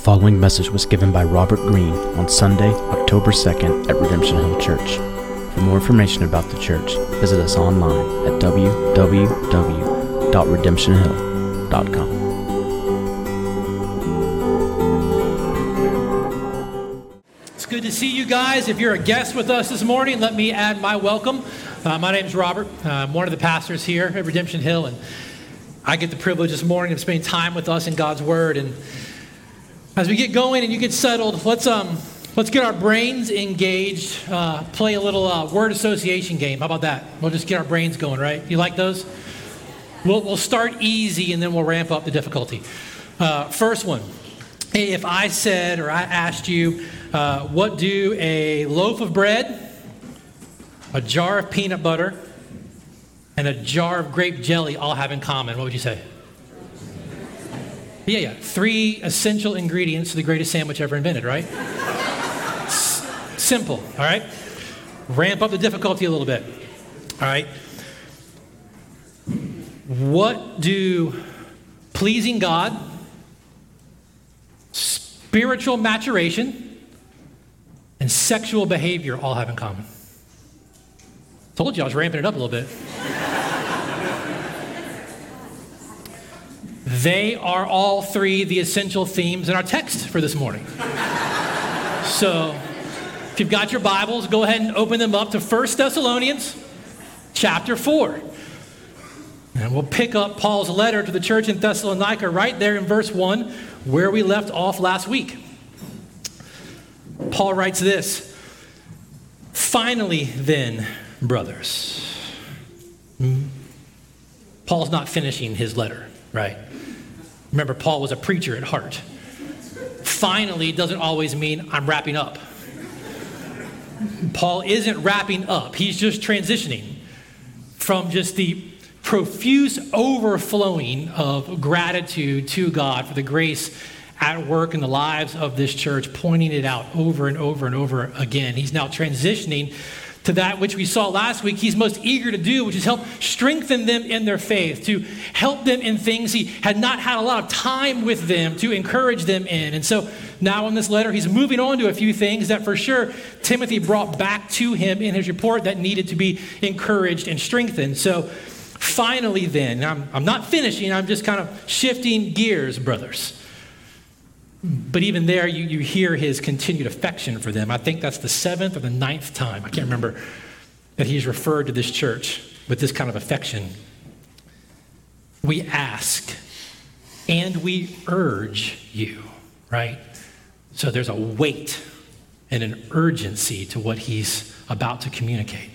following message was given by Robert Greene on Sunday, October 2nd at Redemption Hill Church. For more information about the church, visit us online at www.redemptionhill.com. It's good to see you guys. If you're a guest with us this morning, let me add my welcome. Uh, my name is Robert. I'm one of the pastors here at Redemption Hill, and I get the privilege this morning of spending time with us in God's Word. And as we get going and you get settled, let's um let's get our brains engaged. Uh, play a little uh, word association game. How about that? We'll just get our brains going, right? You like those? We'll we'll start easy and then we'll ramp up the difficulty. Uh, first one. If I said or I asked you, uh, what do a loaf of bread, a jar of peanut butter, and a jar of grape jelly all have in common, what would you say? Yeah, yeah. Three essential ingredients to the greatest sandwich ever invented, right? S- simple, all right? Ramp up the difficulty a little bit, all right? What do pleasing God, spiritual maturation, and sexual behavior all have in common? Told you I was ramping it up a little bit. They are all three the essential themes in our text for this morning. so, if you've got your Bibles, go ahead and open them up to 1 Thessalonians chapter 4. And we'll pick up Paul's letter to the church in Thessalonica right there in verse 1, where we left off last week. Paul writes this Finally, then, brothers. Hmm? Paul's not finishing his letter, right? Remember, Paul was a preacher at heart. Finally doesn't always mean I'm wrapping up. Paul isn't wrapping up, he's just transitioning from just the profuse overflowing of gratitude to God for the grace at work in the lives of this church, pointing it out over and over and over again. He's now transitioning to that which we saw last week he's most eager to do, which is help strengthen them in their faith, to help them in things he had not had a lot of time with them to encourage them in. And so now in this letter, he's moving on to a few things that for sure Timothy brought back to him in his report that needed to be encouraged and strengthened. So finally, then, I'm, I'm not finishing, I'm just kind of shifting gears, brothers. But even there, you, you hear his continued affection for them. I think that's the seventh or the ninth time, I can't remember, that he's referred to this church with this kind of affection. We ask and we urge you, right? So there's a weight and an urgency to what he's about to communicate.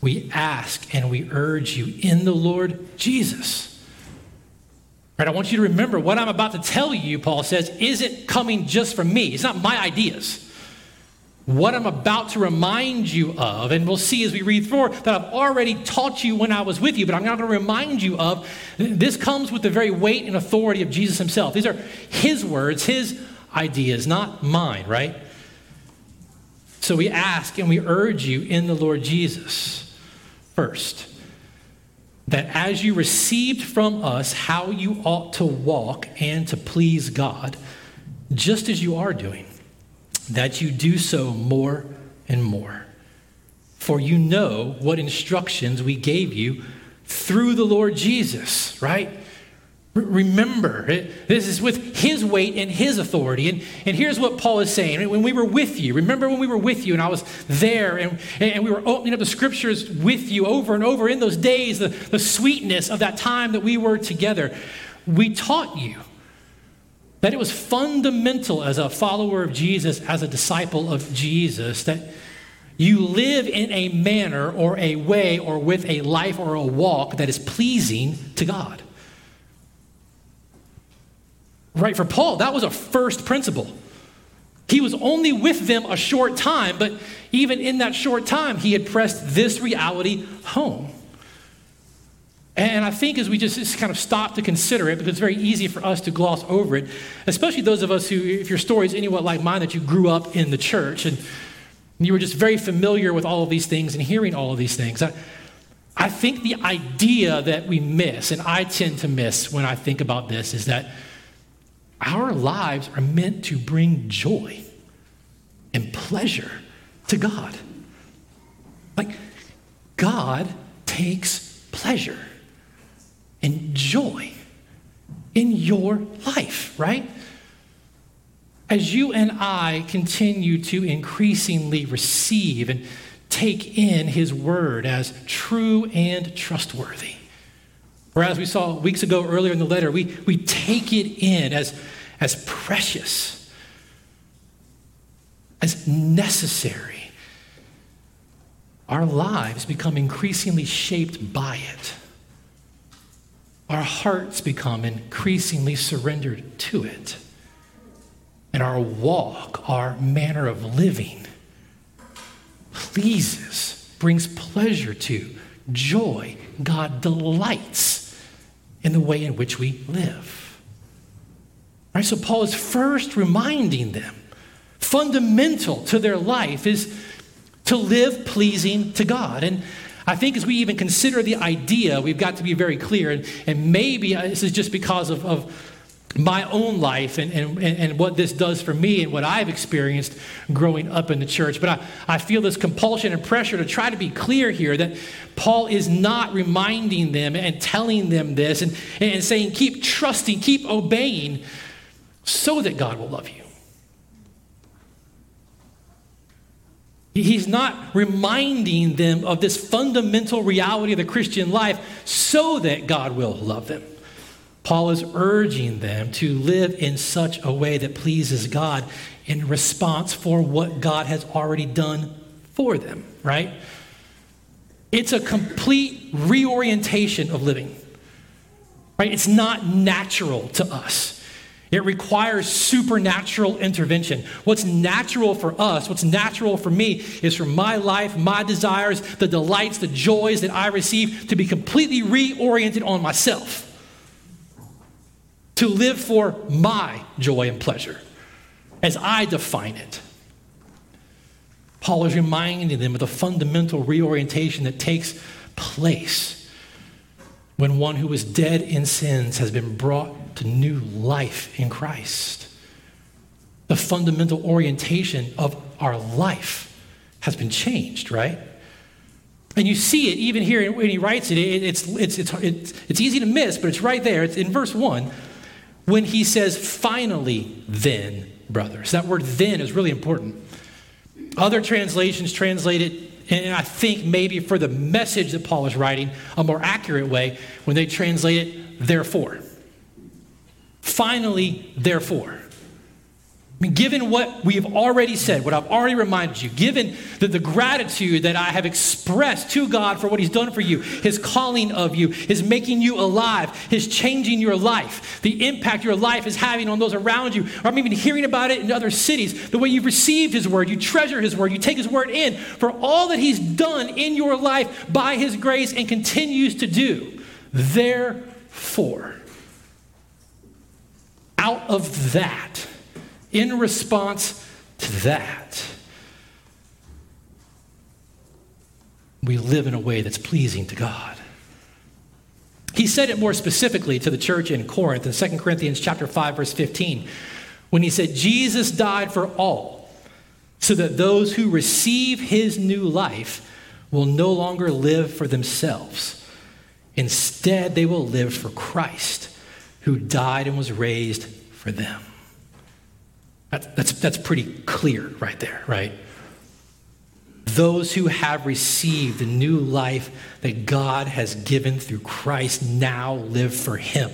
We ask and we urge you in the Lord Jesus Right, I want you to remember what I'm about to tell you, Paul says, isn't coming just from me. It's not my ideas. What I'm about to remind you of, and we'll see as we read through, that I've already taught you when I was with you, but I'm not going to remind you of, this comes with the very weight and authority of Jesus himself. These are his words, his ideas, not mine, right? So we ask and we urge you in the Lord Jesus first that as you received from us how you ought to walk and to please God, just as you are doing, that you do so more and more. For you know what instructions we gave you through the Lord Jesus, right? Remember, eh, this is with his weight and his authority. And, and here's what Paul is saying. When we were with you, remember when we were with you and I was there and, and we were opening up the scriptures with you over and over in those days, the, the sweetness of that time that we were together. We taught you that it was fundamental as a follower of Jesus, as a disciple of Jesus, that you live in a manner or a way or with a life or a walk that is pleasing to God. Right, for Paul, that was a first principle. He was only with them a short time, but even in that short time, he had pressed this reality home. And I think as we just, just, kind of stop to consider it, because it's very easy for us to gloss over it, especially those of us who, if your story is anyone like mine, that you grew up in the church and you were just very familiar with all of these things and hearing all of these things. I, I think the idea that we miss, and I tend to miss when I think about this, is that our lives are meant to bring joy and pleasure to God. Like, God takes pleasure and joy in your life, right? As you and I continue to increasingly receive and take in His Word as true and trustworthy, or as we saw weeks ago earlier in the letter, we, we take it in as, as precious, as necessary. Our lives become increasingly shaped by it. Our hearts become increasingly surrendered to it and our walk, our manner of living, pleases, brings pleasure to, joy. God delights in the way in which we live. Right? So Paul is first reminding them, fundamental to their life is to live pleasing to God. And I think as we even consider the idea, we've got to be very clear. And, and maybe uh, this is just because of, of my own life and, and, and what this does for me and what I've experienced growing up in the church. But I, I feel this compulsion and pressure to try to be clear here that Paul is not reminding them and telling them this and, and saying, keep trusting, keep obeying, so that God will love you. He's not reminding them of this fundamental reality of the Christian life so that God will love them. Paul is urging them to live in such a way that pleases God in response for what God has already done for them, right? It's a complete reorientation of living, right? It's not natural to us. It requires supernatural intervention. What's natural for us, what's natural for me, is for my life, my desires, the delights, the joys that I receive to be completely reoriented on myself to live for my joy and pleasure as I define it. Paul is reminding them of the fundamental reorientation that takes place when one who was dead in sins has been brought to new life in Christ. The fundamental orientation of our life has been changed, right? And you see it even here when he writes it. It's, it's, it's, it's, it's easy to miss, but it's right there. It's in verse 1 when he says, finally, then, brothers. That word then is really important. Other translations translate it, and I think maybe for the message that Paul is writing, a more accurate way, when they translate it, therefore. Finally, therefore. I mean, given what we have already said, what I've already reminded you, given the, the gratitude that I have expressed to God for what He's done for you, His calling of you, His making you alive, His changing your life, the impact your life is having on those around you, or I'm even hearing about it in other cities, the way you've received His word, you treasure His word, you take His word in, for all that He's done in your life by His grace and continues to do. Therefore, out of that, in response to that, we live in a way that's pleasing to God. He said it more specifically to the church in Corinth in 2 Corinthians chapter 5 verse 15 when he said Jesus died for all so that those who receive his new life will no longer live for themselves. Instead, they will live for Christ who died and was raised for them. That's, that's, that's pretty clear right there, right? Those who have received the new life that God has given through Christ now live for Him.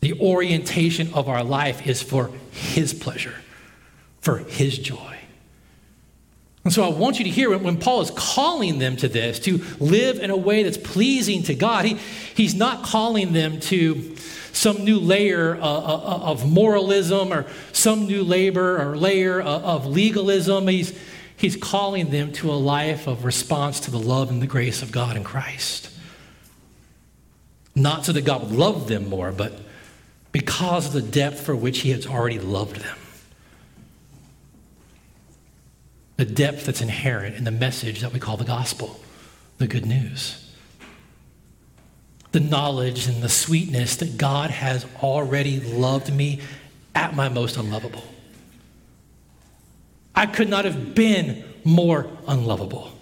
The orientation of our life is for His pleasure, for His joy. And so I want you to hear when Paul is calling them to this, to live in a way that's pleasing to God, he, he's not calling them to some new layer uh, uh, uh, of moralism or some new labor or layer of legalism. He's, he's calling them to a life of response to the love and the grace of God in Christ. Not so that God would love them more, but because of the depth for which He has already loved them. The depth that's inherent in the message that we call the gospel, the good news. The knowledge and the sweetness that God has already loved me at my most unlovable. I could not have been more unlovable.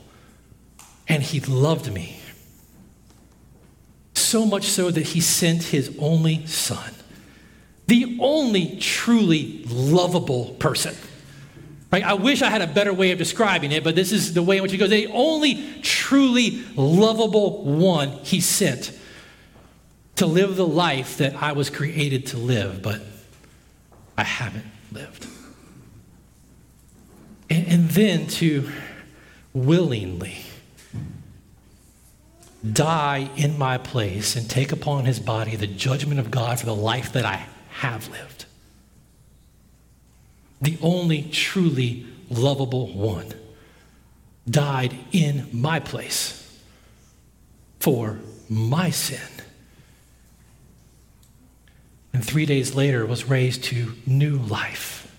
And He loved me. So much so that He sent His only Son, the only truly lovable person. Right? I wish I had a better way of describing it, but this is the way in which it goes. The only truly lovable one He sent to live the life that I was created to live, but I haven't lived. And, and then to willingly die in my place and take upon his body the judgment of God for the life that I have lived. The only truly lovable one died in my place for my sin and three days later was raised to new life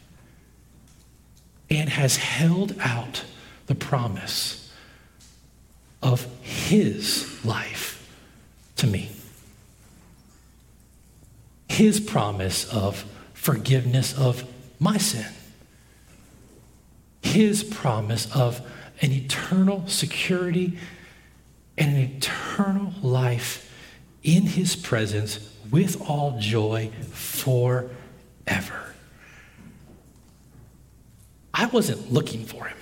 and has held out the promise of his life to me. His promise of forgiveness of my sin. His promise of an eternal security and an eternal life in his presence with all joy forever. I wasn't looking for him.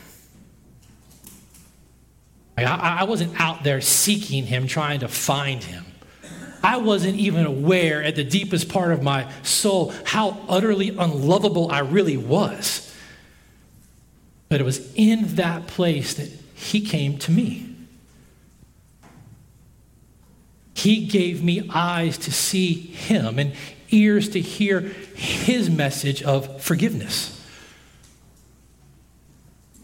I, wasn't out there seeking him, trying to find him. I wasn't even aware at the deepest part of my soul how utterly unlovable I really was. But it was in that place that he came to me. He gave me eyes to see Him and ears to hear His message of forgiveness.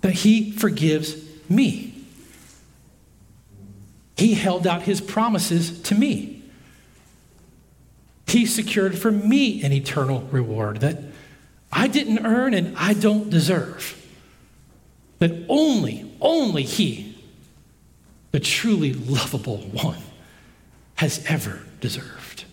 That He forgives me. He held out His promises to me. He secured for me an eternal reward that I didn't earn and I don't deserve. That only, only He, the truly lovable one, has ever deserved.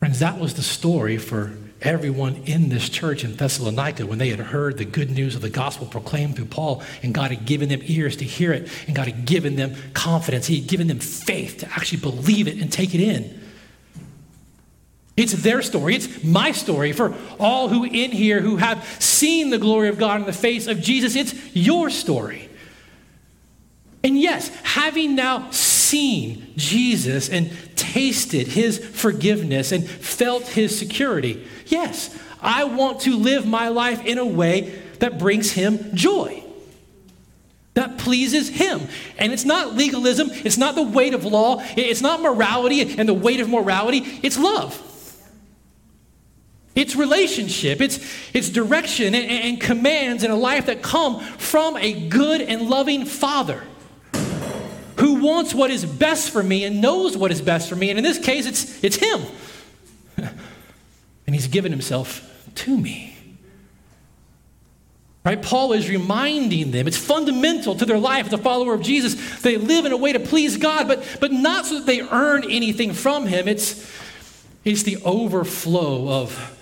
Friends, that was the story for everyone in this church in Thessalonica when they had heard the good news of the gospel proclaimed through Paul, and God had given them ears to hear it, and God had given them confidence. He had given them faith to actually believe it and take it in. It's their story. It's my story for all who in here who have seen the glory of God in the face of Jesus. It's your story. And yes, having now seen Jesus and tasted his forgiveness and felt his security, yes, I want to live my life in a way that brings him joy. That pleases him. And it's not legalism, it's not the weight of law, it's not morality and the weight of morality, it's love. It's relationship, it's, it's direction and, and commands in a life that come from a good and loving father who wants what is best for me and knows what is best for me. And in this case, it's, it's Him. and He's given Himself to me. Right? Paul is reminding them, it's fundamental to their life as a follower of Jesus. They live in a way to please God, but, but not so that they earn anything from Him. It's, it's the overflow of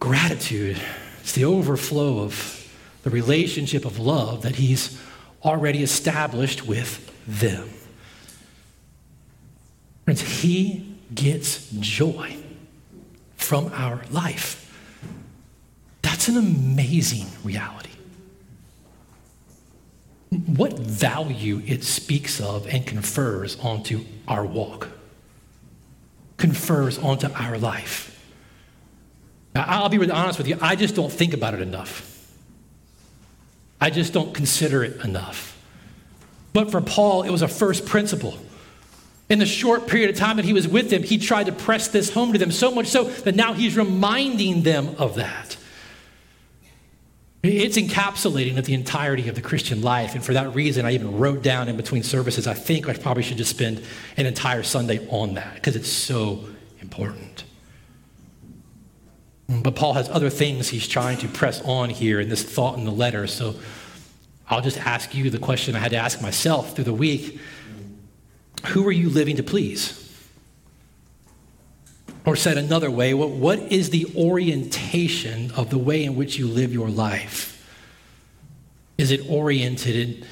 gratitude, it's the overflow of the relationship of love that He's already established with them. Friends, He gets joy from our life. That's an amazing reality. What value it speaks of and confers onto our walk, confers onto our life. Now, I'll be really honest with you, I just don't think about it enough. I just don't consider it enough. But for Paul, it was a first principle. In the short period of time that he was with them, he tried to press this home to them so much so that now he's reminding them of that. It's encapsulating of the entirety of the Christian life. And for that reason, I even wrote down in between services, I think I probably should just spend an entire Sunday on that because it's so important. But Paul has other things he's trying to press on here in this thought in the letter. So I'll just ask you the question I had to ask myself through the week who are you living to please? Or said another way, what, what is the orientation of the way in which you live your life? Is it oriented in,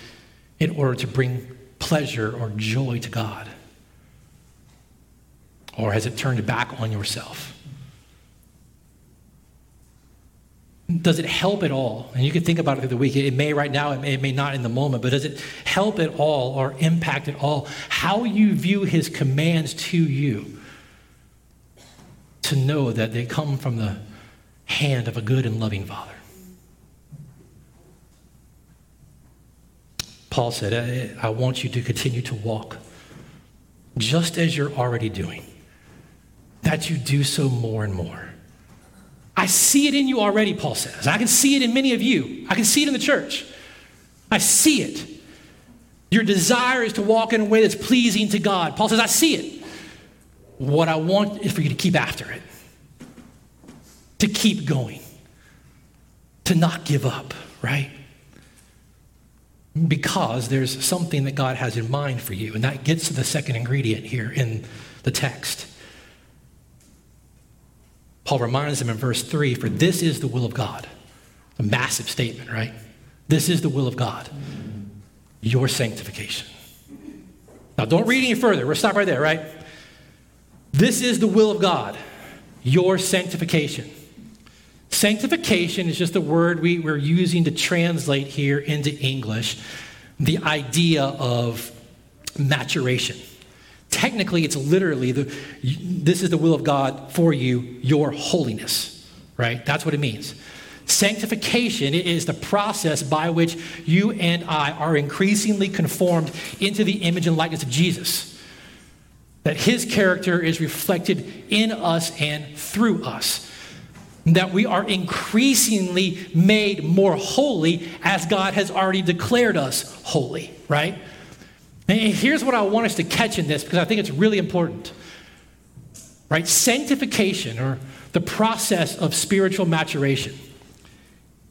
in order to bring pleasure or joy to God? Or has it turned back on yourself? Does it help at all? And you can think about it through the week. It may right now, it may, it may, not in the moment, but does it help at all or impact at all how you view his commands to you to know that they come from the hand of a good and loving Father? Paul said, I want you to continue to walk just as you're already doing, that you do so more and more. I see it in you already, Paul says. I can see it in many of you. I can see it in the church. I see it. Your desire is to walk in a way that's pleasing to God. Paul says, I see it. What I want is for you to keep after it, to keep going, to not give up, right? Because there's something that God has in mind for you, and that gets to the second ingredient here in the text. Paul reminds them in verse 3 for this is the will of God. A massive statement, right? This is the will of God, your sanctification. Now, don't read any further. We'll stop right there, right? This is the will of God, your sanctification. Sanctification is just a word we, we're using to translate here into English the idea of maturation. Technically, it's literally the, this is the will of God for you, your holiness, right? That's what it means. Sanctification is the process by which you and I are increasingly conformed into the image and likeness of Jesus. That his character is reflected in us and through us. That we are increasingly made more holy as God has already declared us holy, right? And here's what I want us to catch in this because I think it's really important. Right? Sanctification or the process of spiritual maturation.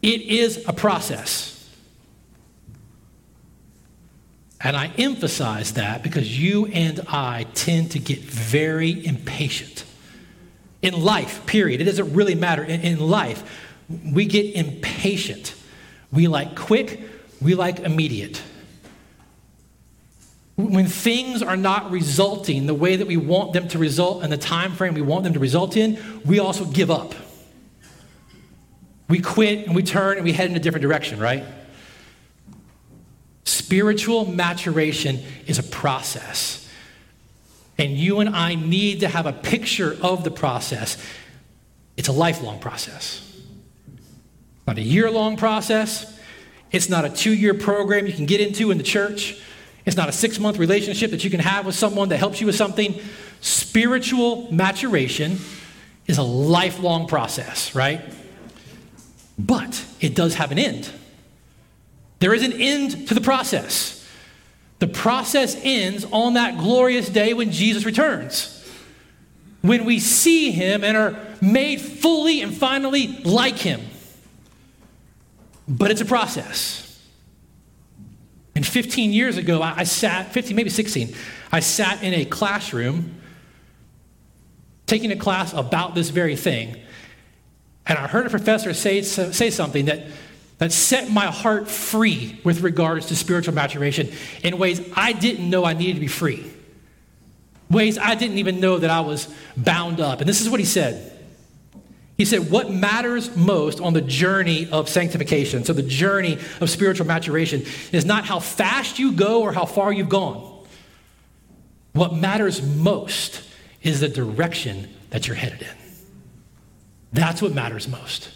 It is a process. And I emphasize that because you and I tend to get very impatient. In life, period. It doesn't really matter. In, in life, we get impatient. We like quick, we like immediate when things are not resulting the way that we want them to result and the time frame we want them to result in, we also give up. We quit and we turn and we head in a different direction, right? Spiritual maturation is a process. And you and I need to have a picture of the process. It's a lifelong process. Not a year long process. It's not a two year program you can get into in the church. It's not a six month relationship that you can have with someone that helps you with something. Spiritual maturation is a lifelong process, right? But it does have an end. There is an end to the process. The process ends on that glorious day when Jesus returns. When we see him and are made fully and finally like him. But it's a process. And 15 years ago, I, I sat, 15, maybe 16, I sat in a classroom taking a class about this very thing. And I heard a professor say, say something that, that set my heart free with regards to spiritual maturation in ways I didn't know I needed to be free. Ways I didn't even know that I was bound up. And this is what he said he said, What matters most on the journey of sanctification, so the journey of spiritual maturation, is not how fast you go or how far you've gone. What matters most is the direction that you're headed in. That's what matters most.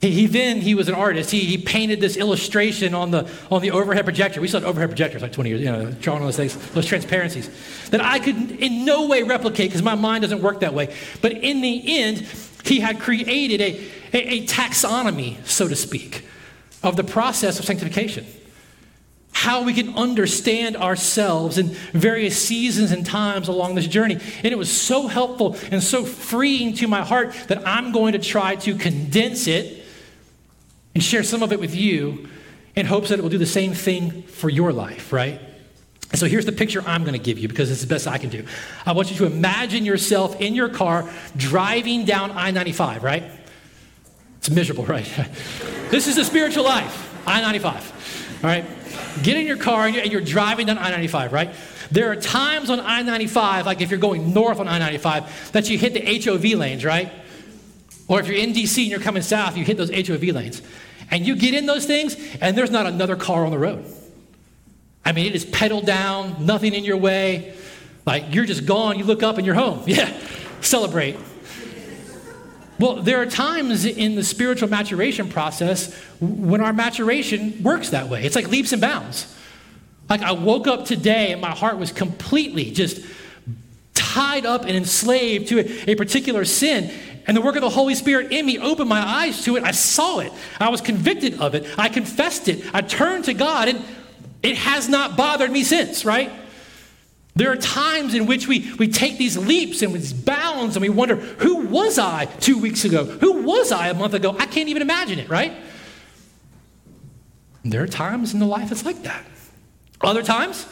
He, he then, he was an artist. He, he painted this illustration on the, on the overhead projector. We saw overhead projectors like 20 years, you know, drawing on those things, those transparencies that I could in no way replicate because my mind doesn't work that way. But in the end, he had created a, a, a taxonomy, so to speak, of the process of sanctification how we can understand ourselves in various seasons and times along this journey. And it was so helpful and so freeing to my heart that I'm going to try to condense it and share some of it with you in hopes that it will do the same thing for your life, right? So here's the picture I'm going to give you because it's the best I can do. I want you to imagine yourself in your car driving down I 95, right? It's miserable, right? this is the spiritual life, I 95. All right? Get in your car and you're driving down I 95, right? There are times on I 95, like if you're going north on I 95, that you hit the HOV lanes, right? Or if you're in DC and you're coming south, you hit those HOV lanes. And you get in those things, and there's not another car on the road. I mean, it is pedal down, nothing in your way. Like you're just gone, you look up and you're home. Yeah, celebrate. Well, there are times in the spiritual maturation process when our maturation works that way. It's like leaps and bounds. Like I woke up today and my heart was completely just tied up and enslaved to a, a particular sin. And the work of the Holy Spirit in me opened my eyes to it. I saw it. I was convicted of it. I confessed it. I turned to God, and it has not bothered me since, right? There are times in which we, we take these leaps and these bounds and we wonder, who was I two weeks ago? Who was I a month ago? I can't even imagine it, right? And there are times in the life it's like that. Other times,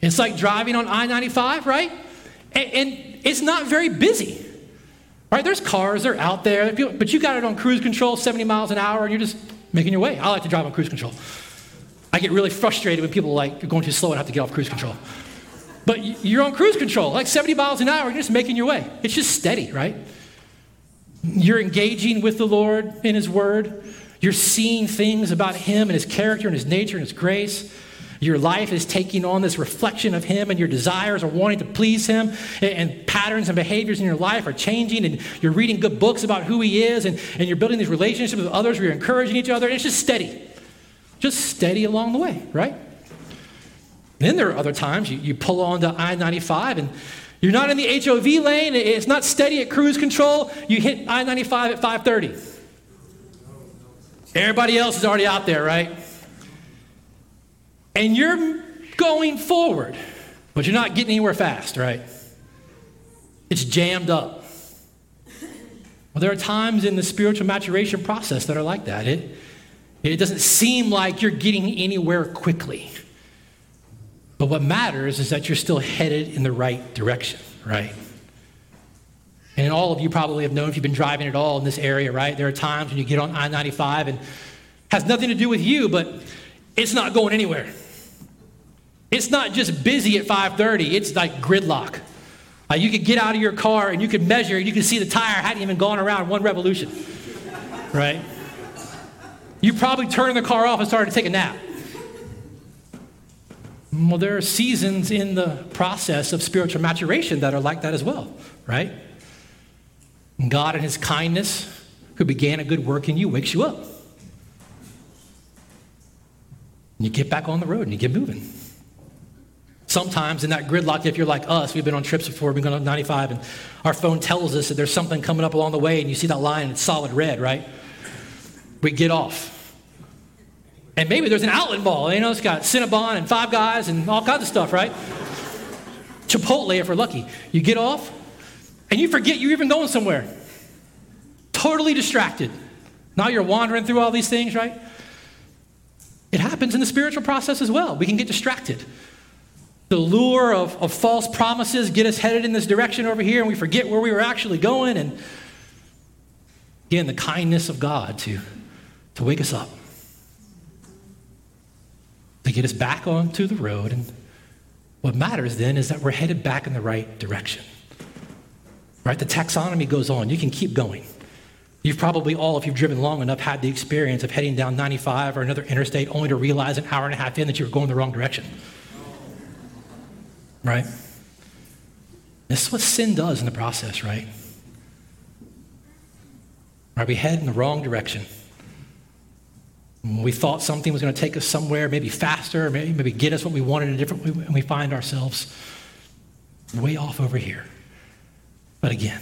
it's like driving on I 95, right? And, and, it's not very busy, right? There's cars, they're out there, but you got it on cruise control, 70 miles an hour, and you're just making your way. I like to drive on cruise control. I get really frustrated when people are like, you're going too slow and have to get off cruise control. But you're on cruise control, like 70 miles an hour, you're just making your way. It's just steady, right? You're engaging with the Lord in His Word. You're seeing things about Him and His character and His nature and His grace. Your life is taking on this reflection of Him, and your desires are wanting to please Him, and, patterns and behaviors in your life are changing, and you're reading good books about who He is, and, and you're building these relationships with others where you're encouraging each other, and it's just steady. Just steady along the way, right? Then there are other times you, you pull onto I 95 and you're not in the HOV lane, it's not steady at cruise control, you hit I 95 at 530. Everybody else is already out there, right? And you're going forward, but you're not getting anywhere fast, right? It's jammed up. Well, there are times in the spiritual maturation process that are like that. It, it doesn't seem like you're getting anywhere quickly. But what matters is that you're still headed in the right direction, right? And all of you probably have known if you've been driving at all in this area, right? There are times when you get on I 95 and has nothing to do with you, but it's not going anywhere. It's not just busy at 5:30, it's like gridlock. Like you could get out of your car and you could measure and you could see the tire hadn't even gone around one revolution. Right? You probably turned the car off and started to take a nap. Well, there are seasons in the process of spiritual maturation that are like that as well, right? God, in His kindness, who began a good work in you, wakes you up. And you get back on the road and you get moving. Sometimes in that gridlock, if you're like us, we've been on trips before, we've been on 95, and our phone tells us that there's something coming up along the way, and you see that line it's solid red, right? We get off. And maybe there's an outlet mall. You know, it's got Cinnabon and Five Guys and all kinds of stuff, right? Chipotle if we're lucky. You get off and you forget you're even going somewhere. Totally distracted. Now you're wandering through all these things, right? It happens in the spiritual process as well. We can get distracted. The lure of, of false promises get us headed in this direction over here, and we forget where we were actually going. And again, the kindness of God to, to wake us up to get us back onto the road. And what matters then is that we're headed back in the right direction. Right? The taxonomy goes on. You can keep going. You've probably all, if you've driven long enough, had the experience of heading down 95 or another interstate only to realize an hour and a half in that you were going the wrong direction. Right? This is what sin does in the process, right? Right? We head in the wrong direction. We thought something was going to take us somewhere, maybe faster, maybe, maybe get us what we wanted in a different way, and we find ourselves way off over here. But again,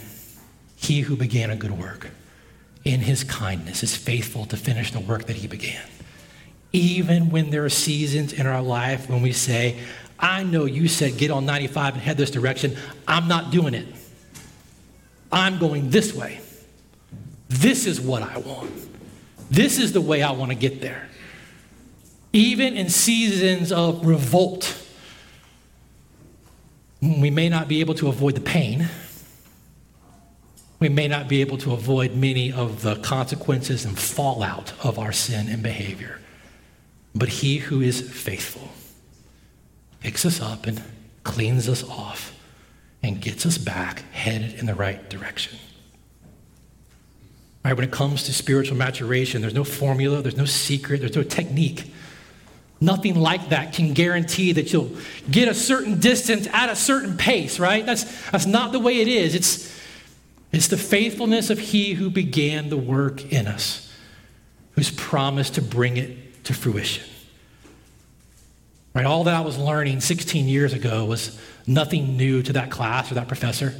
he who began a good work in his kindness is faithful to finish the work that he began. Even when there are seasons in our life when we say, I know you said get on 95 and head this direction, I'm not doing it. I'm going this way. This is what I want. This is the way I want to get there. Even in seasons of revolt, We may not be able to avoid the pain. We may not be able to avoid many of the consequences and fallout of our sin and behavior. But he who is faithful picks us up and cleans us off and gets us back headed in the right direction. Right, when it comes to spiritual maturation, there's no formula, there's no secret, there's no technique. Nothing like that can guarantee that you'll get a certain distance at a certain pace, right? That's, that's not the way it is. It's, it's the faithfulness of He who began the work in us, who's promised to bring it to fruition. Right? All that I was learning 16 years ago was nothing new to that class or that professor.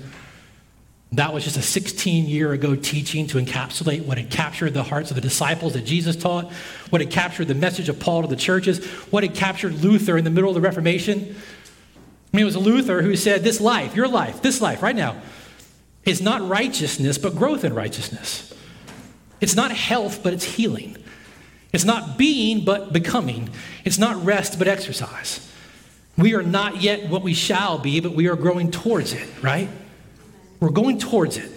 That was just a 16 year ago teaching to encapsulate what had captured the hearts of the disciples that Jesus taught, what had captured the message of Paul to the churches, what had captured Luther in the middle of the Reformation. I mean, it was Luther who said, This life, your life, this life right now, is not righteousness, but growth in righteousness. It's not health, but it's healing. It's not being, but becoming. It's not rest, but exercise. We are not yet what we shall be, but we are growing towards it, right? We're going towards it.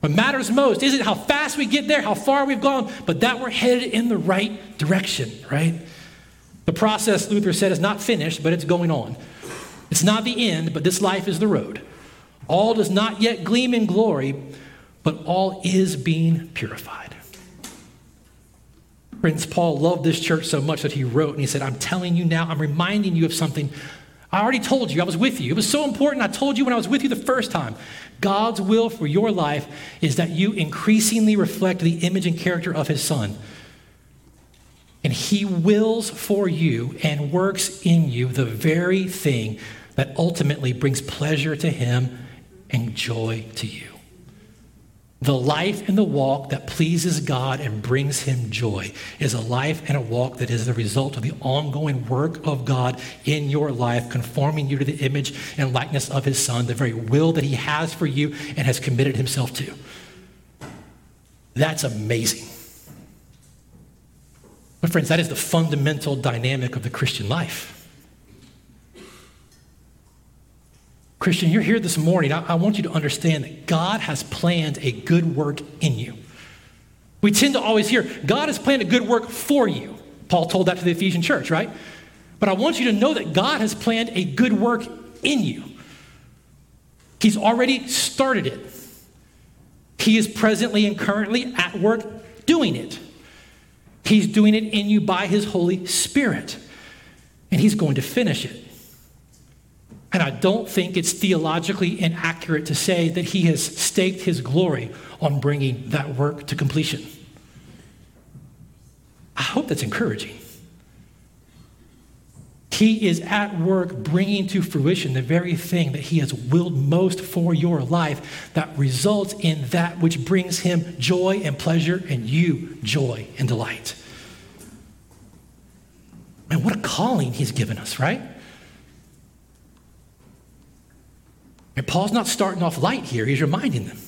What matters most isn't how fast we get there, how far we've gone, but that we're headed in the right direction, right? The process, Luther said, is not finished, but it's going on. It's not the end, but this life is the road. All does not yet gleam in glory, but all is being purified. Prince Paul loved this church so much that he wrote and he said, I'm telling you now, I'm reminding you of something I already told you, I was with you. It was so important. I told you when I was with you the first time. God's will for your life is that you increasingly reflect the image and character of his son. And he wills for you and works in you the very thing that ultimately brings pleasure to him and joy to you. The life and the walk that pleases God and brings him joy is a life and a walk that is the result of the ongoing work of God in your life, conforming you to the image and likeness of his son, the very will that he has for you and has committed himself to. That's amazing. But, friends, that is the fundamental dynamic of the Christian life. Christian, you're here this morning. I, I, want you to understand that God has planned a good work in you. We tend to always hear, God has planned a good work for you. Paul told that to the Ephesian church, right? But I want you to know that God has planned a good work in you. He's already started it. He is presently and currently at work doing it. He's doing it in you by His Holy Spirit. And He's going to finish it. And I don't think it's theologically inaccurate to say that he has staked his glory on bringing that work to completion. I hope that's encouraging. He is at work bringing to fruition the very thing that he has willed most for your life that results in that which brings him joy and pleasure and you joy and delight. Man, what a calling he's given us, right? And Paul's not starting off light here, he's reminding them.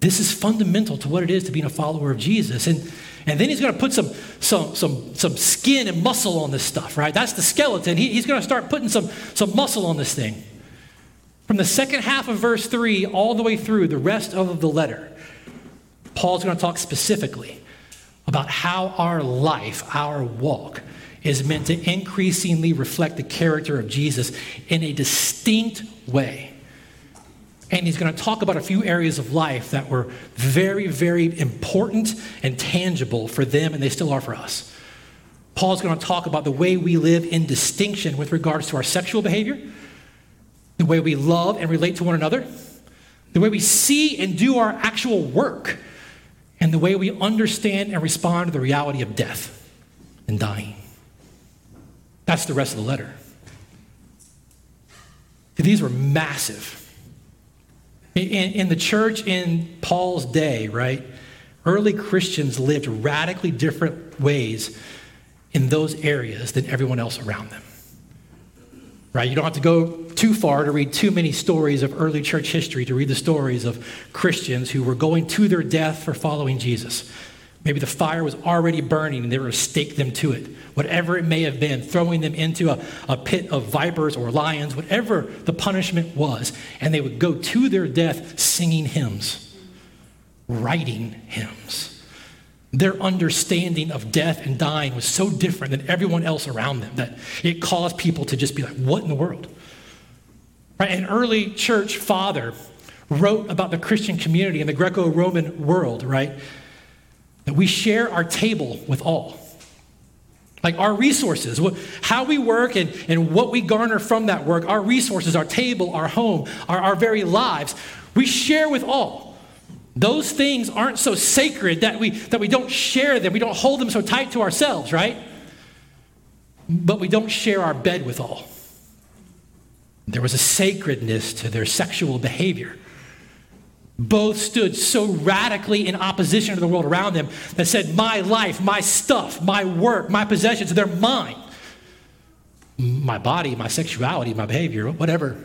This is fundamental to what it is to being a follower of Jesus. And, and then he's going to put some, some, some, some skin and muscle on this stuff, right? That's the skeleton. He, he's going to start putting some, some muscle on this thing. From the second half of verse 3 all the way through the rest of the letter, Paul's going to talk specifically about how our life, our walk, is meant to increasingly reflect the character of Jesus in a distinct way. And he's going to talk about a few areas of life that were very, very important and tangible for them, and they still are for us. Paul's going to talk about the way we live in distinction with regards to our sexual behavior, the way we love and relate to one another, the way we see and do our actual work, and the way we understand and respond to the reality of death and dying. That's the rest of the letter. These were massive. In, in the church in Paul's day, right, early Christians lived radically different ways in those areas than everyone else around them. Right? You don't have to go too far to read too many stories of early church history to read the stories of Christians who were going to their death for following Jesus. Maybe the fire was already burning and they were to stake them to it. Whatever it may have been, throwing them into a, a pit of vipers or lions, whatever the punishment was. And they would go to their death singing hymns, writing hymns. Their understanding of death and dying was so different than everyone else around them that it caused people to just be like, what in the world? Right? An early church father wrote about the Christian community in the Greco Roman world, right? That we share our table with all. Like our resources, how we work and, and what we garner from that work, our resources, our table, our home, our, our very lives, we share with all. Those things aren't so sacred that we, that we don't share them, we don't hold them so tight to ourselves, right? But we don't share our bed with all. There was a sacredness to their sexual behavior both stood so radically in opposition to the world around them that said, My life, my stuff, my work, my possessions, they're mine. My body, my sexuality, my behavior, whatever.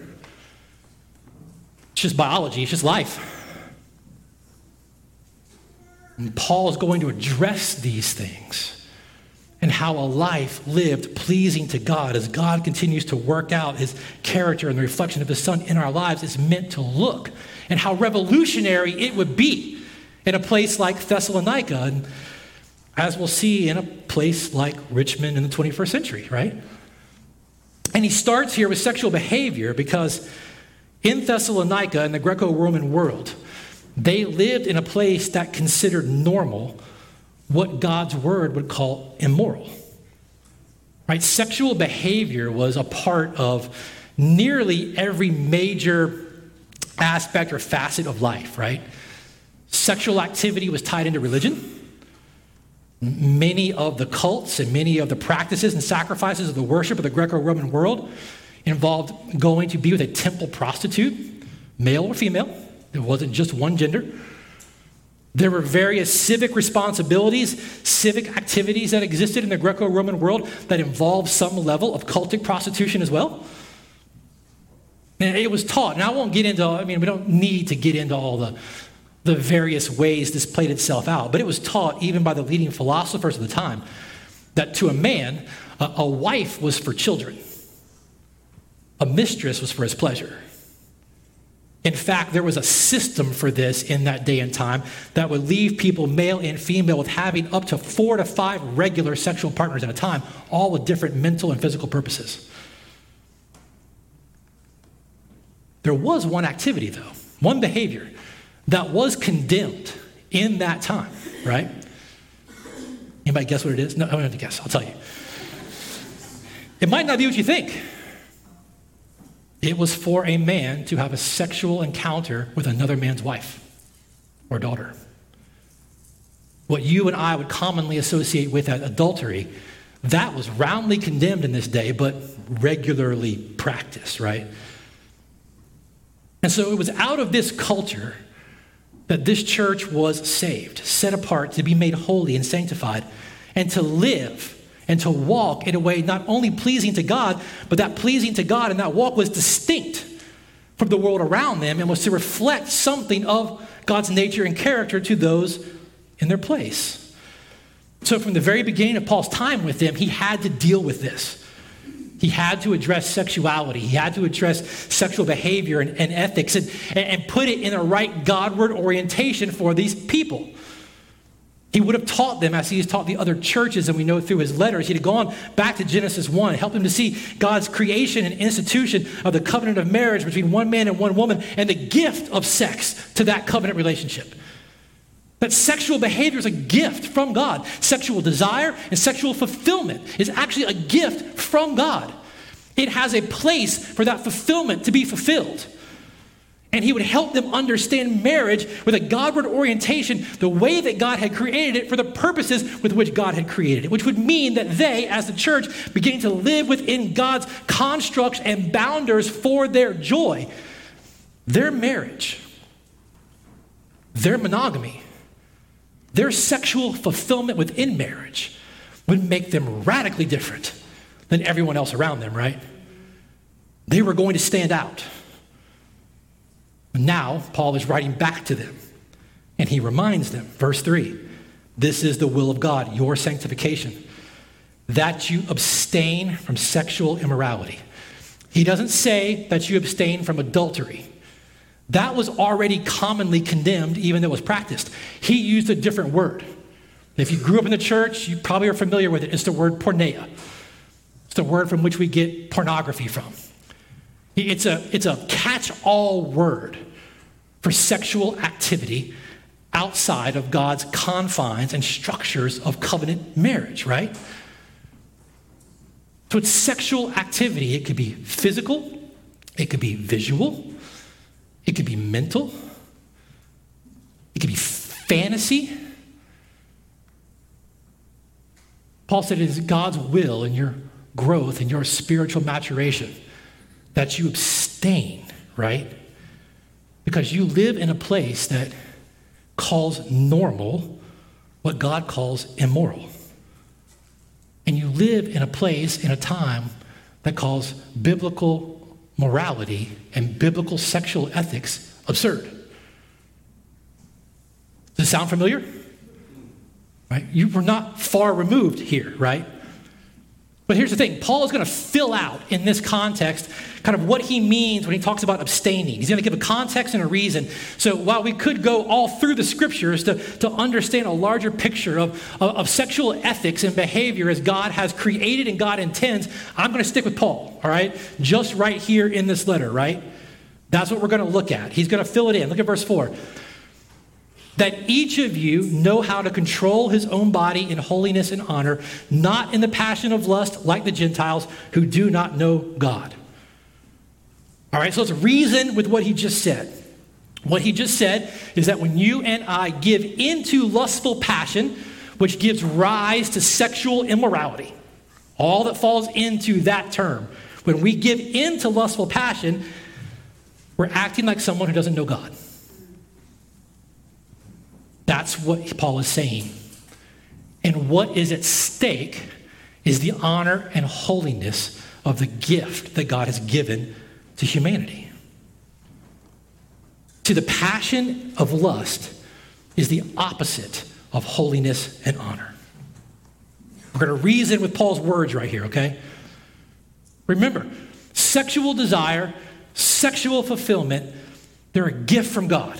It's just biology, it's just life. And Paul is going to address these things and how a life lived pleasing to God as God continues to work out his character and the reflection of his Son in our lives is meant to look and how revolutionary it would be in a place like Thessalonica, and as we'll see in a place like Richmond in the 21st century, right? And he starts here with sexual behavior because in Thessalonica, in the Greco Roman world, they lived in a place that considered normal what God's word would call immoral. Right? Sexual behavior was a part of nearly every major aspect or facet of life, right? Sexual activity was tied into religion. Many of the cults and many of the practices and sacrifices of the worship of the Greco Roman world involved going to be with a temple prostitute, male or female. It wasn't just one gender. There were various civic responsibilities, civic activities that existed in the Greco Roman world that involved some level of cultic prostitution as well. And it was taught, and I won't get into, I mean, we don't need to get into all the, the various ways this played itself out, but it was taught even by the leading philosophers of the time that to a man, a, a wife was for children, a mistress was for his pleasure. In fact, there was a system for this in that day and time that would leave people, male and female, with having up to four to five regular sexual partners at a time, all with different mental and physical purposes. There was one activity, though, one behavior that was condemned in that time, right? Anybody guess what it is? No, I don't have to guess. I'll tell you. It might not be what you think. It was for a man to have a sexual encounter with another man's wife or daughter. What you and I would commonly associate with adultery, that was roundly condemned in this day, but regularly practiced, right? And so it was out of this culture that this church was saved, set apart to be made holy and sanctified, and to live and to walk in a way not only pleasing to God, but that pleasing to God and that walk was distinct from the world around them and was to reflect something of God's nature and character to those in their place. So, from the very beginning of Paul's time with them, he had to deal with this. He had to address sexuality. He had to address sexual behavior and, and ethics and, and put it in a right Godward orientation for these people. He would have taught them as he has taught the other churches, and we know through his letters. He'd have gone back to Genesis 1, helped them to see God's creation and institution of the covenant of marriage between one man and one woman, and the gift of sex to that covenant relationship. That sexual behavior is a gift from God. Sexual desire and sexual fulfillment is actually a gift from God. It has a place for that fulfillment to be fulfilled. And he would help them understand marriage with a Godward orientation, the way that God had created it for the purposes with which God had created it, which would mean that they, as the church, begin to live within God's constructs and boundaries for their joy. Their marriage, their monogamy, their sexual fulfillment within marriage would make them radically different than everyone else around them, right? They were going to stand out. Now, Paul is writing back to them, and he reminds them, verse 3 This is the will of God, your sanctification, that you abstain from sexual immorality. He doesn't say that you abstain from adultery. That was already commonly condemned, even though it was practiced. He used a different word. If you grew up in the church, you probably are familiar with it. It's the word porneia. It's the word from which we get pornography from. It's a, it's a catch all word for sexual activity outside of God's confines and structures of covenant marriage, right? So it's sexual activity. It could be physical, it could be visual, it could be mental, it could be fantasy. Paul said it is God's will in your growth and your spiritual maturation that you abstain, right? Because you live in a place that calls normal what God calls immoral. And you live in a place, in a time that calls biblical morality and biblical sexual ethics absurd. Does it sound familiar? Right? You were not far removed here, right? But here's the thing Paul is going to fill out in this context kind of what he means when he talks about abstaining. He's going to give a context and a reason. So while we could go all through the scriptures to, to understand a larger picture of, of, of sexual ethics and behavior as God has created and God intends, I'm going to stick with Paul, all right? Just right here in this letter, right? That's what we're going to look at. He's going to fill it in. Look at verse 4 that each of you know how to control his own body in holiness and honor, not in the passion of lust like the Gentiles who do not know God. All right, so let's reason with what he just said. What he just said is that when you and I give into lustful passion, which gives rise to sexual immorality, all that falls into that term, when we give into lustful passion, we're acting like someone who doesn't know God. That's what Paul is saying. And what is at stake is the honor and holiness of the gift that God has given to humanity. See, the passion of lust is the opposite of holiness and honor. We're going to reason with Paul's words right here, okay? Remember, sexual desire, sexual fulfillment, they're a gift from God.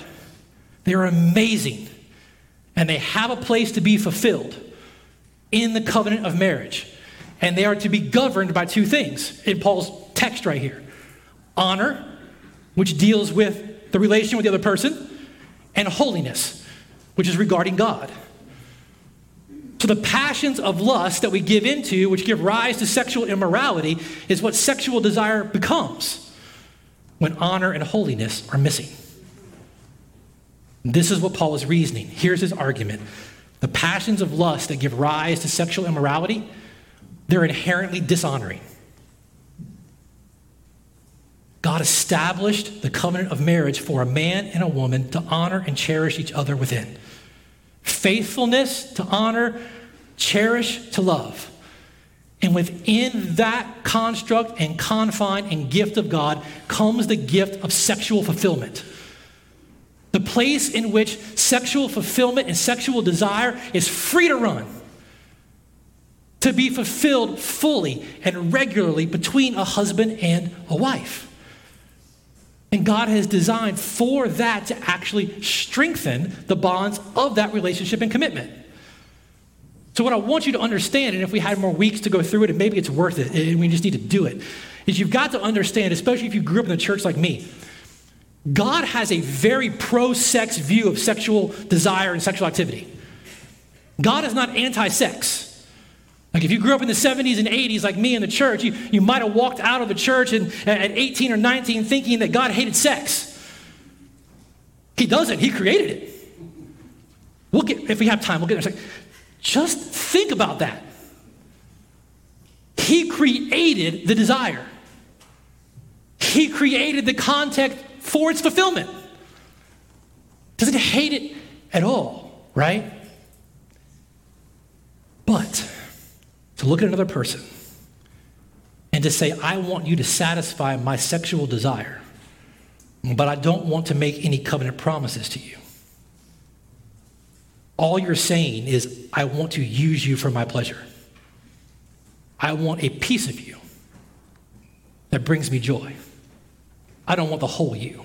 They are amazing and they have a place to be fulfilled in the covenant of marriage. And they are to be governed by two things in Paul's text right here honor, which deals with the relation with the other person, and holiness, which is regarding God. So, the passions of lust that we give into, which give rise to sexual immorality, is what sexual desire becomes when honor and holiness are missing. This is what Paul is reasoning. Here's his argument the passions of lust that give rise to sexual immorality, they're inherently dishonoring. God established the covenant of marriage for a man and a woman to honor and cherish each other within. Faithfulness to honor, cherish to love. And within that construct and confine and gift of God comes the gift of sexual fulfillment. The place in which sexual fulfillment and sexual desire is free to run, to be fulfilled fully and regularly between a husband and a wife. And God has designed for that to actually strengthen the bonds of that relationship and commitment. So, what I want you to understand, and if we had more weeks to go through it, and maybe it's worth it, and we just need to do it, is you've got to understand, especially if you grew up in the church like me, God has a very pro sex view of sexual desire and sexual activity. God is not anti sex. Like if you grew up in the 70s and 80s, like me in the church, you, you might have walked out of the church and, at 18 or 19 thinking that God hated sex. He doesn't, He created it. We'll get, if we have time, we'll get there. Just think about that. He created the desire. He created the context for its fulfillment. Doesn't hate it at all, right? But to look at another person and to say, I want you to satisfy my sexual desire, but I don't want to make any covenant promises to you. all you're saying is, I want to use you for my pleasure. I want a piece of you that brings me joy. I don't want the whole you.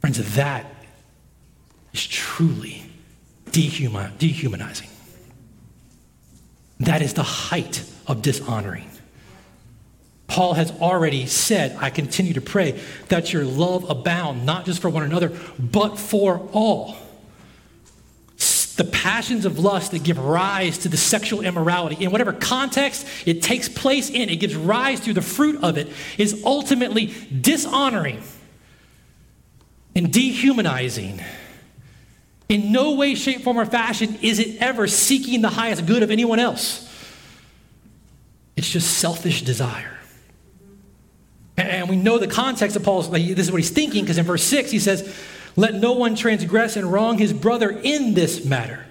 Friends, that is truly dehumanizing. That is the height of dishonoring. Paul has already said, I continue to pray that your love abound, not just for one another, but for all. The passions of lust that give rise to the sexual immorality, in whatever context it takes place in, it gives rise to the fruit of it, is ultimately dishonoring and dehumanizing. In no way, shape, form, or fashion is it ever seeking the highest good of anyone else. It's just selfish desire. And we know the context of Paul's, this is what he's thinking, because in verse 6 he says, Let no one transgress and wrong his brother in this matter.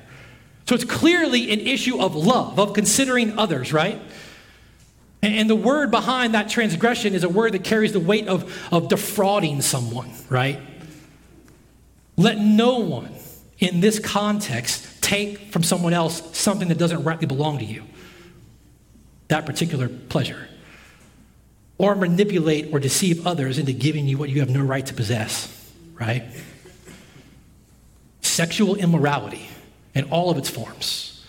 So it's clearly an issue of love, of considering others, right? And the word behind that transgression is a word that carries the weight of, of defrauding someone, right? Let no one in this context take from someone else something that doesn't rightly belong to you, that particular pleasure or manipulate or deceive others into giving you what you have no right to possess, right? Sexual immorality in all of its forms.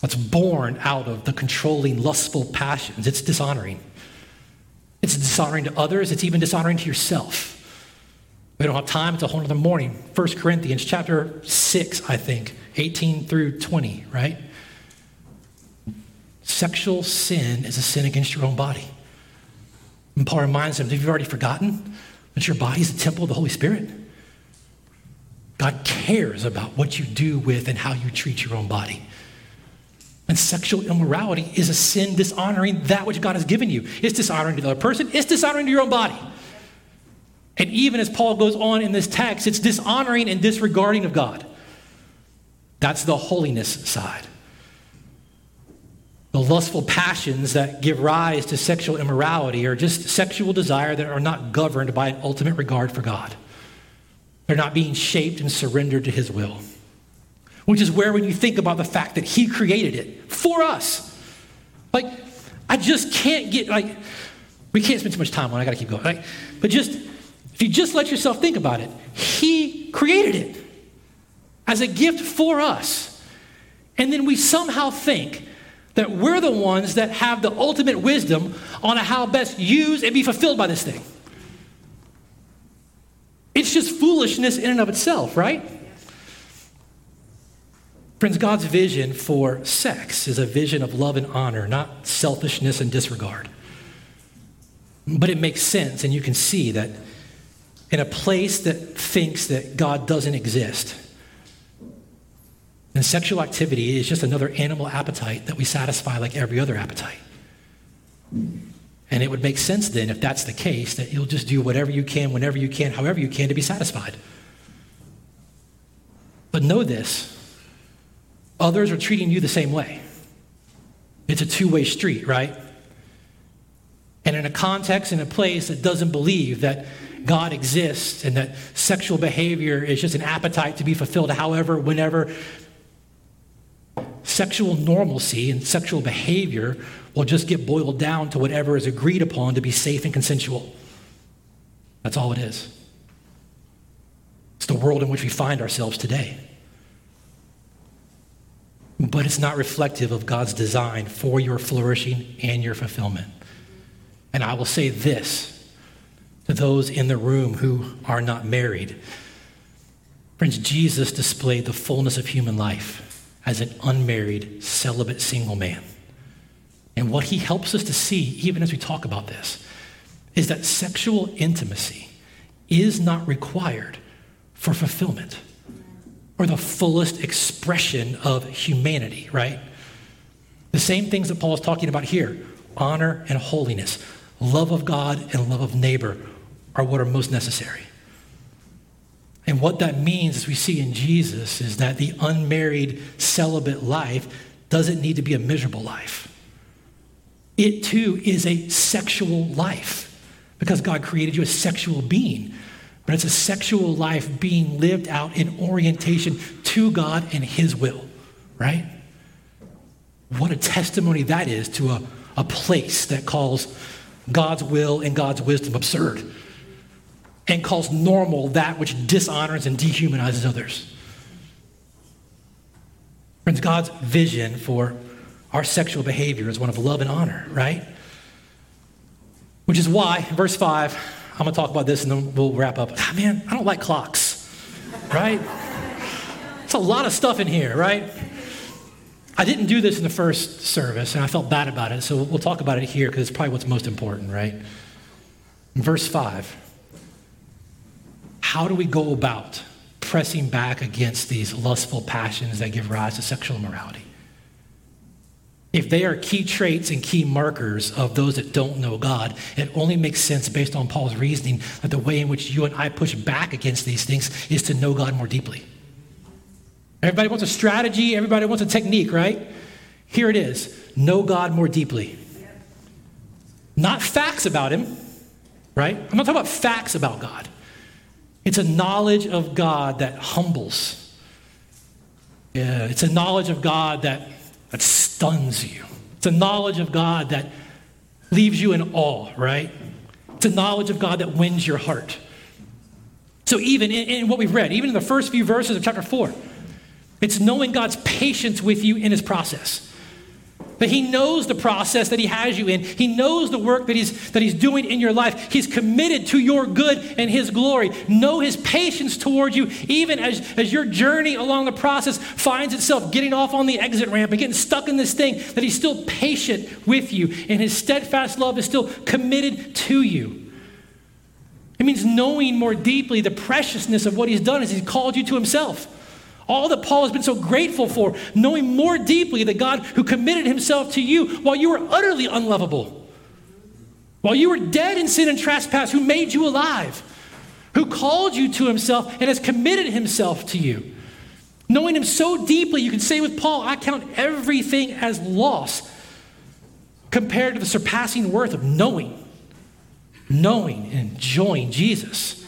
That's born out of the controlling, lustful passions. It's dishonoring. It's dishonoring to others, it's even dishonoring to yourself. We don't have time, it's a whole other morning. 1 Corinthians chapter 6, I think, 18 through 20, right? Sexual sin is a sin against your own body. And Paul reminds them, have you already forgotten that your body is the temple of the Holy Spirit? God cares about what you do with and how you treat your own body. And sexual immorality is a sin dishonoring that which God has given you. It's dishonoring to the other person, it's dishonoring to your own body. And even as Paul goes on in this text, it's dishonoring and disregarding of God. That's the holiness side. The lustful passions that give rise to sexual immorality are just sexual desire that are not governed by an ultimate regard for God. They're not being shaped and surrendered to His will. Which is where, when you think about the fact that He created it for us, like, I just can't get, like, we can't spend too much time on it, I gotta keep going. Right? But just, if you just let yourself think about it, He created it as a gift for us. And then we somehow think that we're the ones that have the ultimate wisdom on how best use and be fulfilled by this thing. It's just foolishness in and of itself, right? Friends, God's vision for sex is a vision of love and honor, not selfishness and disregard. But it makes sense, and you can see that in a place that thinks that God doesn't exist, and sexual activity is just another animal appetite that we satisfy like every other appetite. And it would make sense then, if that's the case, that you'll just do whatever you can, whenever you can, however you can to be satisfied. But know this others are treating you the same way. It's a two way street, right? And in a context, in a place that doesn't believe that God exists and that sexual behavior is just an appetite to be fulfilled however, whenever, sexual normalcy and sexual behavior will just get boiled down to whatever is agreed upon to be safe and consensual. That's all it is. It's the world in which we find ourselves today. But it's not reflective of God's design for your flourishing and your fulfillment. And I will say this to those in the room who are not married. Friends, Jesus displayed the fullness of human life as an unmarried, celibate single man. And what he helps us to see, even as we talk about this, is that sexual intimacy is not required for fulfillment or the fullest expression of humanity, right? The same things that Paul is talking about here honor and holiness, love of God and love of neighbor are what are most necessary. And what that means, as we see in Jesus, is that the unmarried celibate life doesn't need to be a miserable life. It too is a sexual life because God created you a sexual being. but it's a sexual life being lived out in orientation to God and His will, right? What a testimony that is to a, a place that calls God's will and God's wisdom absurd and calls normal that which dishonors and dehumanizes others. Friends, God's vision for our sexual behavior is one of love and honor, right? Which is why, verse 5, I'm going to talk about this and then we'll wrap up. Ah, man, I don't like clocks, right? It's a lot of stuff in here, right? I didn't do this in the first service and I felt bad about it, so we'll talk about it here because it's probably what's most important, right? Verse 5, how do we go about pressing back against these lustful passions that give rise to sexual immorality? If they are key traits and key markers of those that don't know God, it only makes sense based on Paul's reasoning that the way in which you and I push back against these things is to know God more deeply. Everybody wants a strategy, everybody wants a technique, right? Here it is know God more deeply. Not facts about Him, right? I'm not talking about facts about God. It's a knowledge of God that humbles. Yeah, it's a knowledge of God that, that stuns you. It's a knowledge of God that leaves you in awe, right? It's a knowledge of God that wins your heart. So, even in, in what we've read, even in the first few verses of chapter 4, it's knowing God's patience with you in his process. That he knows the process that he has you in. He knows the work that he's, that he's doing in your life. He's committed to your good and his glory. Know his patience towards you, even as, as your journey along the process finds itself getting off on the exit ramp and getting stuck in this thing, that he's still patient with you and his steadfast love is still committed to you. It means knowing more deeply the preciousness of what he's done as he's called you to himself. All that Paul has been so grateful for, knowing more deeply the God who committed himself to you while you were utterly unlovable, while you were dead in sin and trespass, who made you alive, who called you to himself and has committed himself to you. Knowing him so deeply, you can say with Paul, I count everything as loss compared to the surpassing worth of knowing, knowing and enjoying Jesus.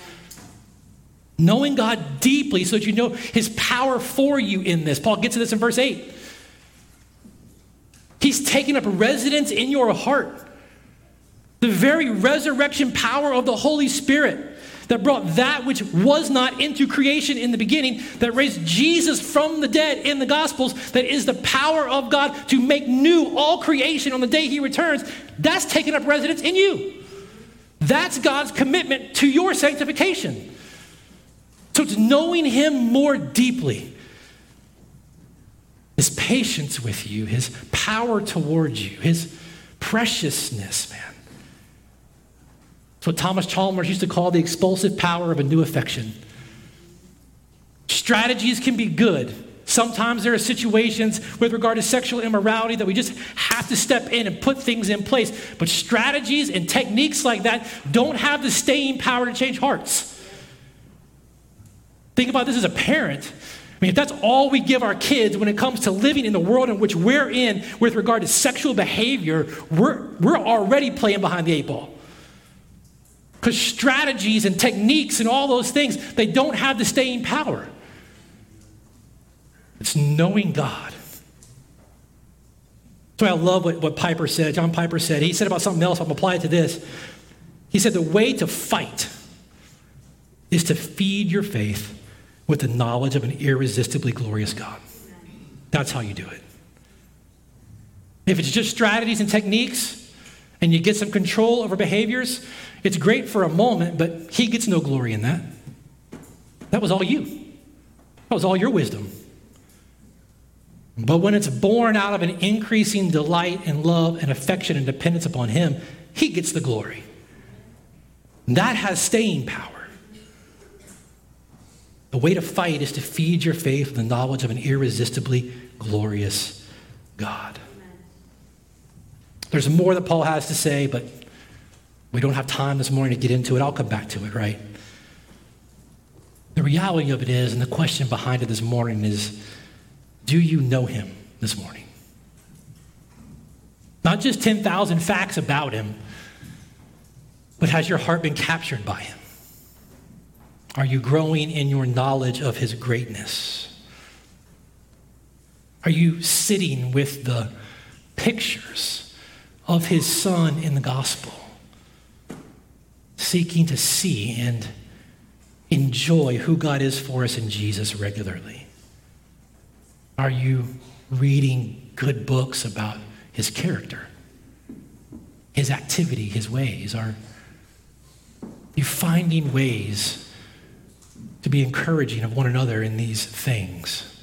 Knowing God deeply so that you know his power for you in this. Paul gets to this in verse 8. He's taken up residence in your heart. The very resurrection power of the Holy Spirit that brought that which was not into creation in the beginning, that raised Jesus from the dead in the Gospels, that is the power of God to make new all creation on the day He returns, that's taken up residence in you. That's God's commitment to your sanctification. So it's knowing Him more deeply. His patience with you, His power towards you, His preciousness, man. It's what Thomas Chalmers used to call the expulsive power of a new affection. Strategies can be good. Sometimes there are situations with regard to sexual immorality that we just have to step in and put things in place. But strategies and techniques like that don't have the staying power to change hearts. Think about this as a parent. I mean, if that's all we give our kids when it comes to living in the world in which we're in with regard to sexual behavior, we're, we're already playing behind the eight ball. Because strategies and techniques and all those things, they don't have the staying power. It's knowing God. So I love what, what Piper said, John Piper said. He said about something else, I'm apply it to this. He said, The way to fight is to feed your faith with the knowledge of an irresistibly glorious God. That's how you do it. If it's just strategies and techniques and you get some control over behaviors, it's great for a moment, but He gets no glory in that. That was all you, that was all your wisdom. But when it's born out of an increasing delight and love and affection and dependence upon Him, He gets the glory. That has staying power. The way to fight is to feed your faith with the knowledge of an irresistibly glorious God. There's more that Paul has to say, but we don't have time this morning to get into it. I'll come back to it, right? The reality of it is, and the question behind it this morning is do you know him this morning? Not just 10,000 facts about him, but has your heart been captured by him? Are you growing in your knowledge of his greatness? Are you sitting with the pictures of his son in the gospel, seeking to see and enjoy who God is for us in Jesus regularly? Are you reading good books about his character, his activity, his ways? Are you finding ways to be encouraging of one another in these things?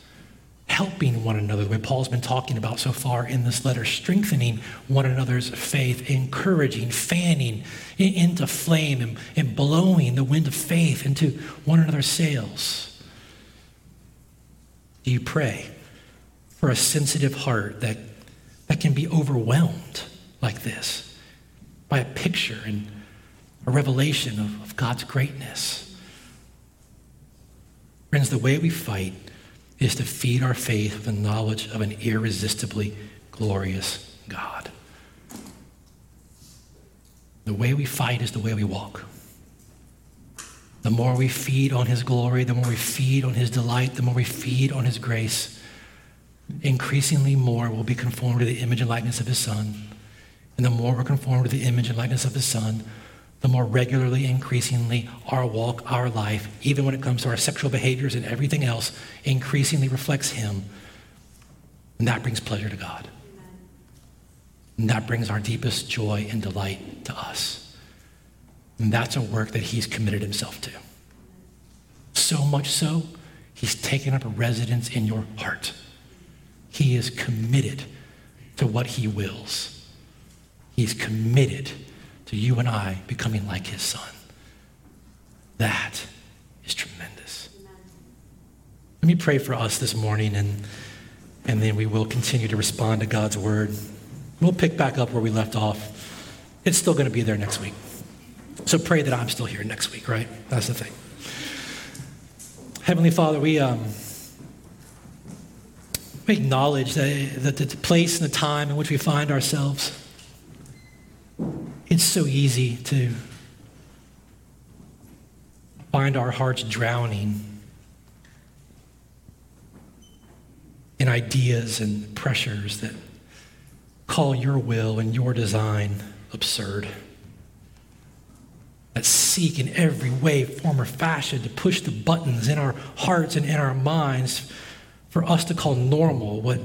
helping one another, the way Paul's been talking about so far in this letter, strengthening one another's faith, encouraging, fanning into flame, and, and blowing the wind of faith into one another's sails. Do you pray for a sensitive heart that, that can be overwhelmed like this by a picture and a revelation of, of God's greatness? Friends, the way we fight is to feed our faith with the knowledge of an irresistibly glorious God. The way we fight is the way we walk. The more we feed on His glory, the more we feed on His delight, the more we feed on His grace, increasingly more will be conformed to the image and likeness of His Son. And the more we're conformed to the image and likeness of His Son, the more regularly, increasingly, our walk, our life, even when it comes to our sexual behaviors and everything else, increasingly reflects Him. And that brings pleasure to God. And that brings our deepest joy and delight to us. And that's a work that He's committed Himself to. So much so, He's taken up a residence in your heart. He is committed to what He wills. He's committed to you and I becoming like his son. That is tremendous. Let me pray for us this morning, and, and then we will continue to respond to God's word. We'll pick back up where we left off. It's still going to be there next week. So pray that I'm still here next week, right? That's the thing. Heavenly Father, we, um, we acknowledge that, that the place and the time in which we find ourselves it's so easy to find our hearts drowning in ideas and pressures that call your will and your design absurd. That seek in every way, form, or fashion to push the buttons in our hearts and in our minds for us to call normal what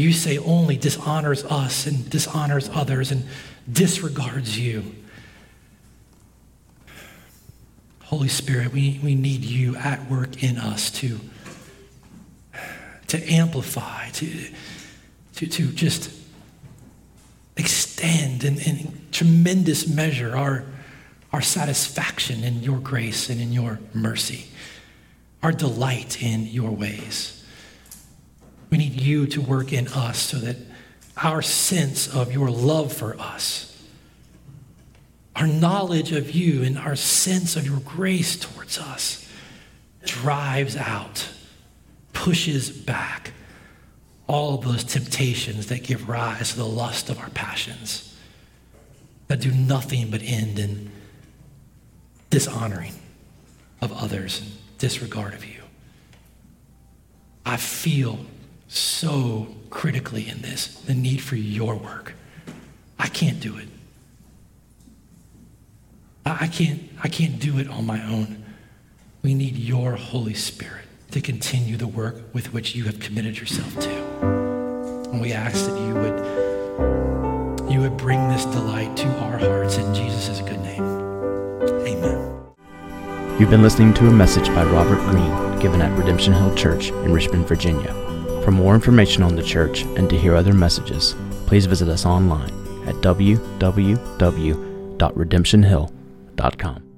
you say only dishonors us and dishonors others and disregards you. Holy Spirit, we, we need you at work in us to, to amplify, to, to, to just extend in, in tremendous measure our, our satisfaction in your grace and in your mercy, our delight in your ways. We need you to work in us so that our sense of your love for us, our knowledge of you, and our sense of your grace towards us drives out, pushes back all of those temptations that give rise to the lust of our passions, that do nothing but end in dishonoring of others and disregard of you. I feel so critically in this the need for your work. I can't do it. I can't, I can't do it on my own. We need your Holy Spirit to continue the work with which you have committed yourself to. And we ask that you would, you would bring this delight to our hearts in Jesus' good name. Amen. You've been listening to a message by Robert Greene given at Redemption Hill Church in Richmond, Virginia. For more information on the church and to hear other messages, please visit us online at www.redemptionhill.com.